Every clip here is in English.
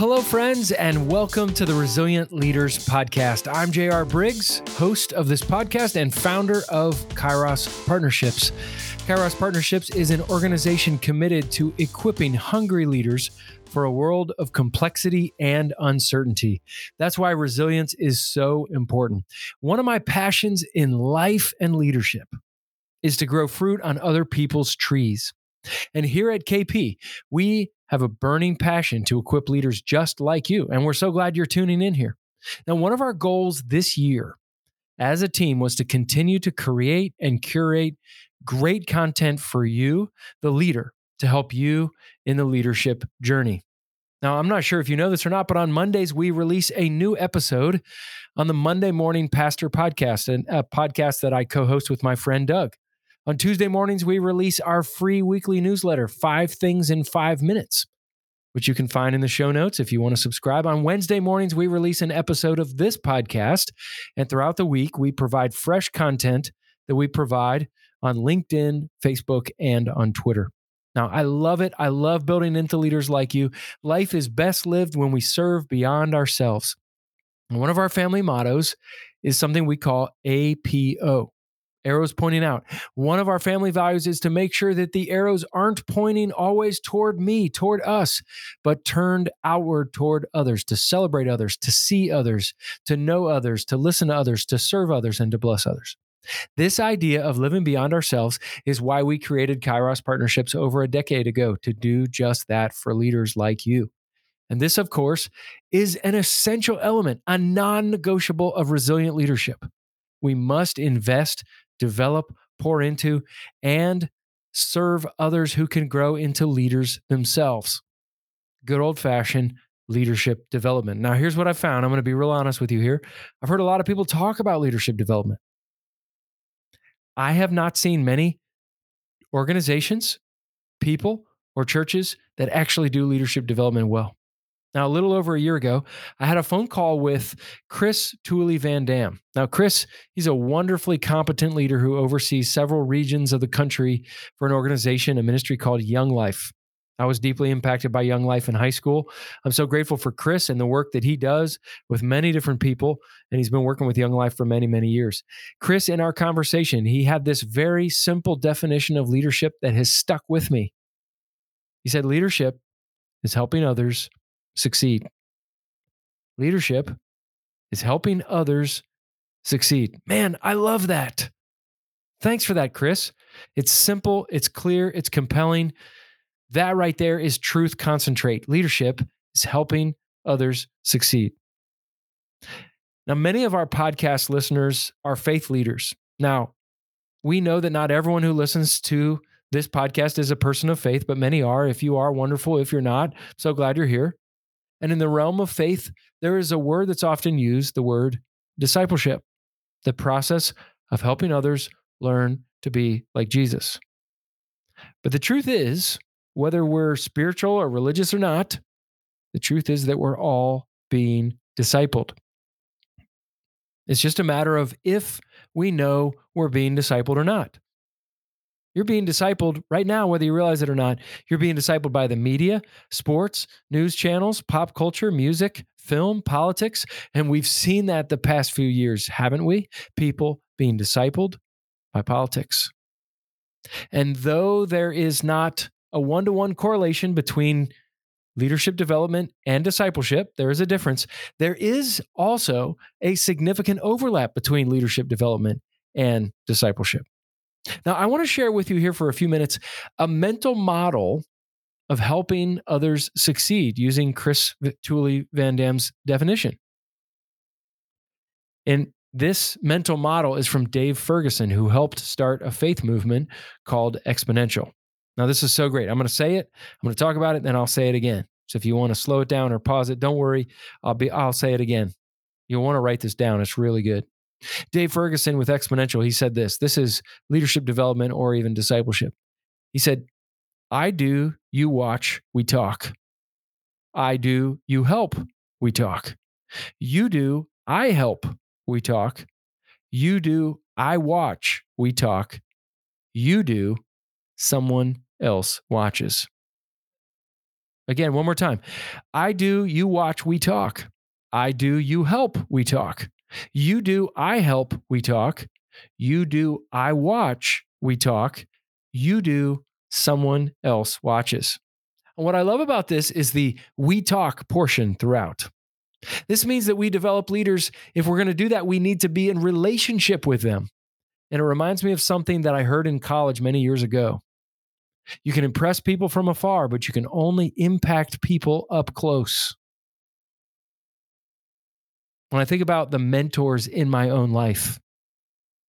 hello, friends, and welcome to the Resilient Leaders Podcast. I'm JR Briggs, host of this podcast and founder of Kairos Partnerships. Kairos Partnerships is an organization committed to equipping hungry leaders for a world of complexity and uncertainty. That's why resilience is so important. One of my passions in life and leadership is to grow fruit on other people's trees. And here at KP, we have a burning passion to equip leaders just like you. And we're so glad you're tuning in here. Now, one of our goals this year as a team was to continue to create and curate great content for you, the leader, to help you in the leadership journey. Now, I'm not sure if you know this or not, but on Mondays, we release a new episode on the Monday Morning Pastor podcast, a podcast that I co host with my friend Doug. On Tuesday mornings, we release our free weekly newsletter, Five Things in Five Minutes, which you can find in the show notes if you want to subscribe. On Wednesday mornings, we release an episode of this podcast. And throughout the week, we provide fresh content that we provide on LinkedIn, Facebook, and on Twitter. Now, I love it. I love building into leaders like you. Life is best lived when we serve beyond ourselves. And one of our family mottos is something we call APO arrows pointing out. One of our family values is to make sure that the arrows aren't pointing always toward me, toward us, but turned outward toward others, to celebrate others, to see others, to know others, to listen to others, to serve others, and to bless others. This idea of living beyond ourselves is why we created Kairos Partnerships over a decade ago to do just that for leaders like you. And this, of course, is an essential element, a non negotiable of resilient leadership. We must invest develop, pour into, and serve others who can grow into leaders themselves. Good old fashioned leadership development. Now, here's what I found. I'm going to be real honest with you here. I've heard a lot of people talk about leadership development. I have not seen many organizations, people, or churches that actually do leadership development well. Now, a little over a year ago, I had a phone call with Chris Tooley Van Dam. Now, Chris, he's a wonderfully competent leader who oversees several regions of the country for an organization, a ministry called Young Life. I was deeply impacted by Young Life in high school. I'm so grateful for Chris and the work that he does with many different people. And he's been working with Young Life for many, many years. Chris, in our conversation, he had this very simple definition of leadership that has stuck with me. He said, Leadership is helping others succeed. Leadership is helping others succeed. Man, I love that. Thanks for that, Chris. It's simple, it's clear, it's compelling. That right there is truth concentrate. Leadership is helping others succeed. Now, many of our podcast listeners are faith leaders. Now, we know that not everyone who listens to this podcast is a person of faith, but many are. If you are, wonderful. If you're not, so glad you're here. And in the realm of faith, there is a word that's often used the word discipleship, the process of helping others learn to be like Jesus. But the truth is, whether we're spiritual or religious or not, the truth is that we're all being discipled. It's just a matter of if we know we're being discipled or not. You're being discipled right now, whether you realize it or not. You're being discipled by the media, sports, news channels, pop culture, music, film, politics. And we've seen that the past few years, haven't we? People being discipled by politics. And though there is not a one to one correlation between leadership development and discipleship, there is a difference. There is also a significant overlap between leadership development and discipleship. Now, I want to share with you here for a few minutes a mental model of helping others succeed using Chris Tooley Van Dam's definition. And this mental model is from Dave Ferguson, who helped start a faith movement called Exponential. Now, this is so great. I'm going to say it, I'm going to talk about it, then I'll say it again. So if you want to slow it down or pause it, don't worry. I'll be I'll say it again. You'll want to write this down. It's really good. Dave Ferguson with Exponential, he said this this is leadership development or even discipleship. He said, I do, you watch, we talk. I do, you help, we talk. You do, I help, we talk. You do, I watch, we talk. You do, someone else watches. Again, one more time. I do, you watch, we talk. I do, you help, we talk. You do, I help, we talk. You do, I watch, we talk. You do, someone else watches. And what I love about this is the we talk portion throughout. This means that we develop leaders. If we're going to do that, we need to be in relationship with them. And it reminds me of something that I heard in college many years ago. You can impress people from afar, but you can only impact people up close. When I think about the mentors in my own life,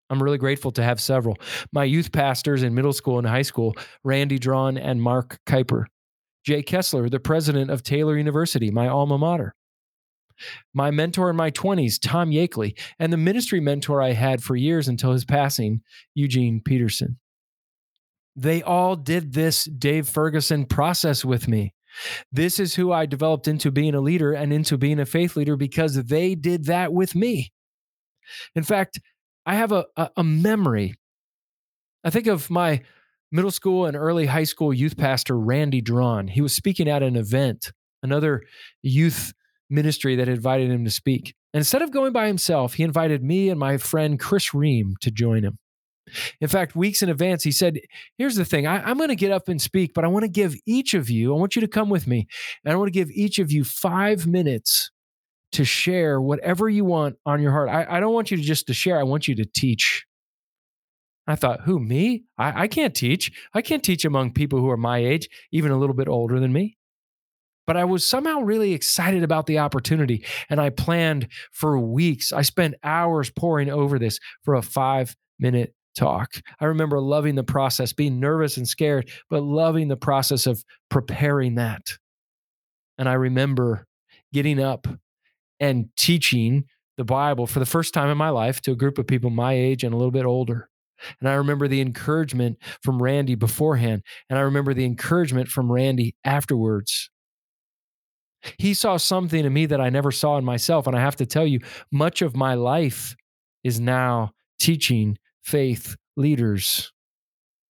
I'm really grateful to have several. My youth pastors in middle school and high school, Randy Drawn and Mark Kuiper. Jay Kessler, the president of Taylor University, my alma mater. My mentor in my 20s, Tom Yakeley, and the ministry mentor I had for years until his passing, Eugene Peterson. They all did this Dave Ferguson process with me. This is who I developed into being a leader and into being a faith leader because they did that with me. In fact, I have a, a, a memory. I think of my middle school and early high school youth pastor, Randy Drawn. He was speaking at an event, another youth ministry that invited him to speak. And instead of going by himself, he invited me and my friend Chris Ream to join him. In fact, weeks in advance, he said, Here's the thing I, am going to get up and speak, but I want to give each of you, I want you to come with me, and I want to give each of you five minutes to share whatever you want on your heart. I, I don't want you to just to share, I want you to teach. I thought, who, me? I, I can't teach. I can't teach among people who are my age, even a little bit older than me. But I was somehow really excited about the opportunity. And I planned for weeks. I spent hours poring over this for a five minute talk. I remember loving the process, being nervous and scared, but loving the process of preparing that. And I remember getting up and teaching the Bible for the first time in my life to a group of people my age and a little bit older. And I remember the encouragement from Randy beforehand. And I remember the encouragement from Randy afterwards. He saw something in me that I never saw in myself. And I have to tell you, much of my life is now teaching faith leaders.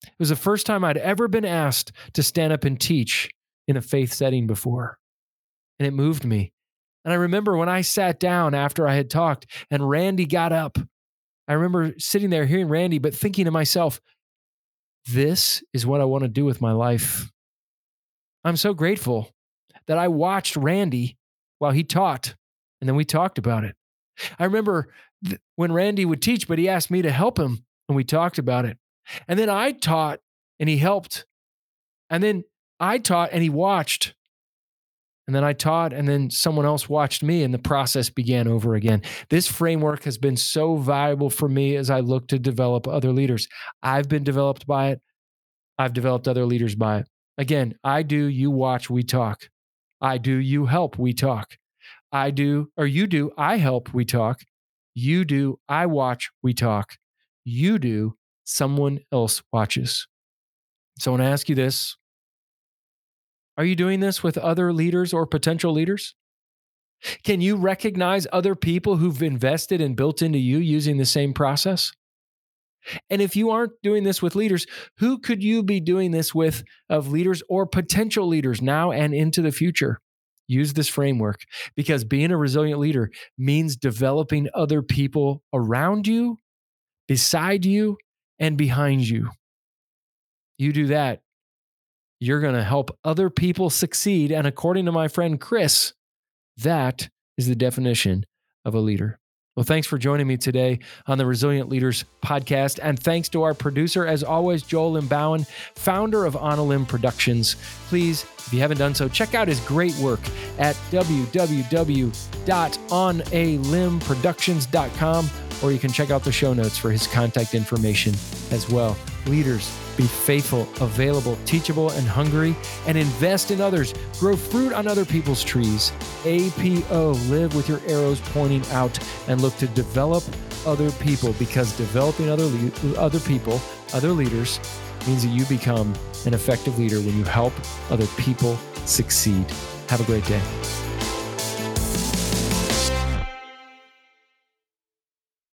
It was the first time I'd ever been asked to stand up and teach in a faith setting before. And it moved me. And I remember when I sat down after I had talked and Randy got up, I remember sitting there hearing Randy, but thinking to myself, this is what I want to do with my life. I'm so grateful that I watched Randy while he taught, and then we talked about it. I remember th- when Randy would teach, but he asked me to help him, and we talked about it. And then I taught, and he helped. And then I taught, and he watched. And then I taught, and then someone else watched me, and the process began over again. This framework has been so valuable for me as I look to develop other leaders. I've been developed by it, I've developed other leaders by it. Again, I do, you watch, we talk. I do, you help, we talk. I do, or you do, I help, we talk. You do, I watch, we talk. You do, someone else watches. So I want to ask you this are you doing this with other leaders or potential leaders? Can you recognize other people who've invested and built into you using the same process? And if you aren't doing this with leaders, who could you be doing this with of leaders or potential leaders now and into the future? Use this framework because being a resilient leader means developing other people around you, beside you, and behind you. You do that, you're going to help other people succeed. And according to my friend Chris, that is the definition of a leader. Well, thanks for joining me today on the Resilient Leaders podcast. And thanks to our producer, as always, Joel Limbauan, founder of On a Limb Productions. Please, if you haven't done so, check out his great work at www.onalimbproductions.com, or you can check out the show notes for his contact information as well. Leaders, be faithful, available, teachable, and hungry, and invest in others. Grow fruit on other people's trees. APO, live with your arrows pointing out and look to develop other people because developing other, le- other people, other leaders, means that you become an effective leader when you help other people succeed. Have a great day.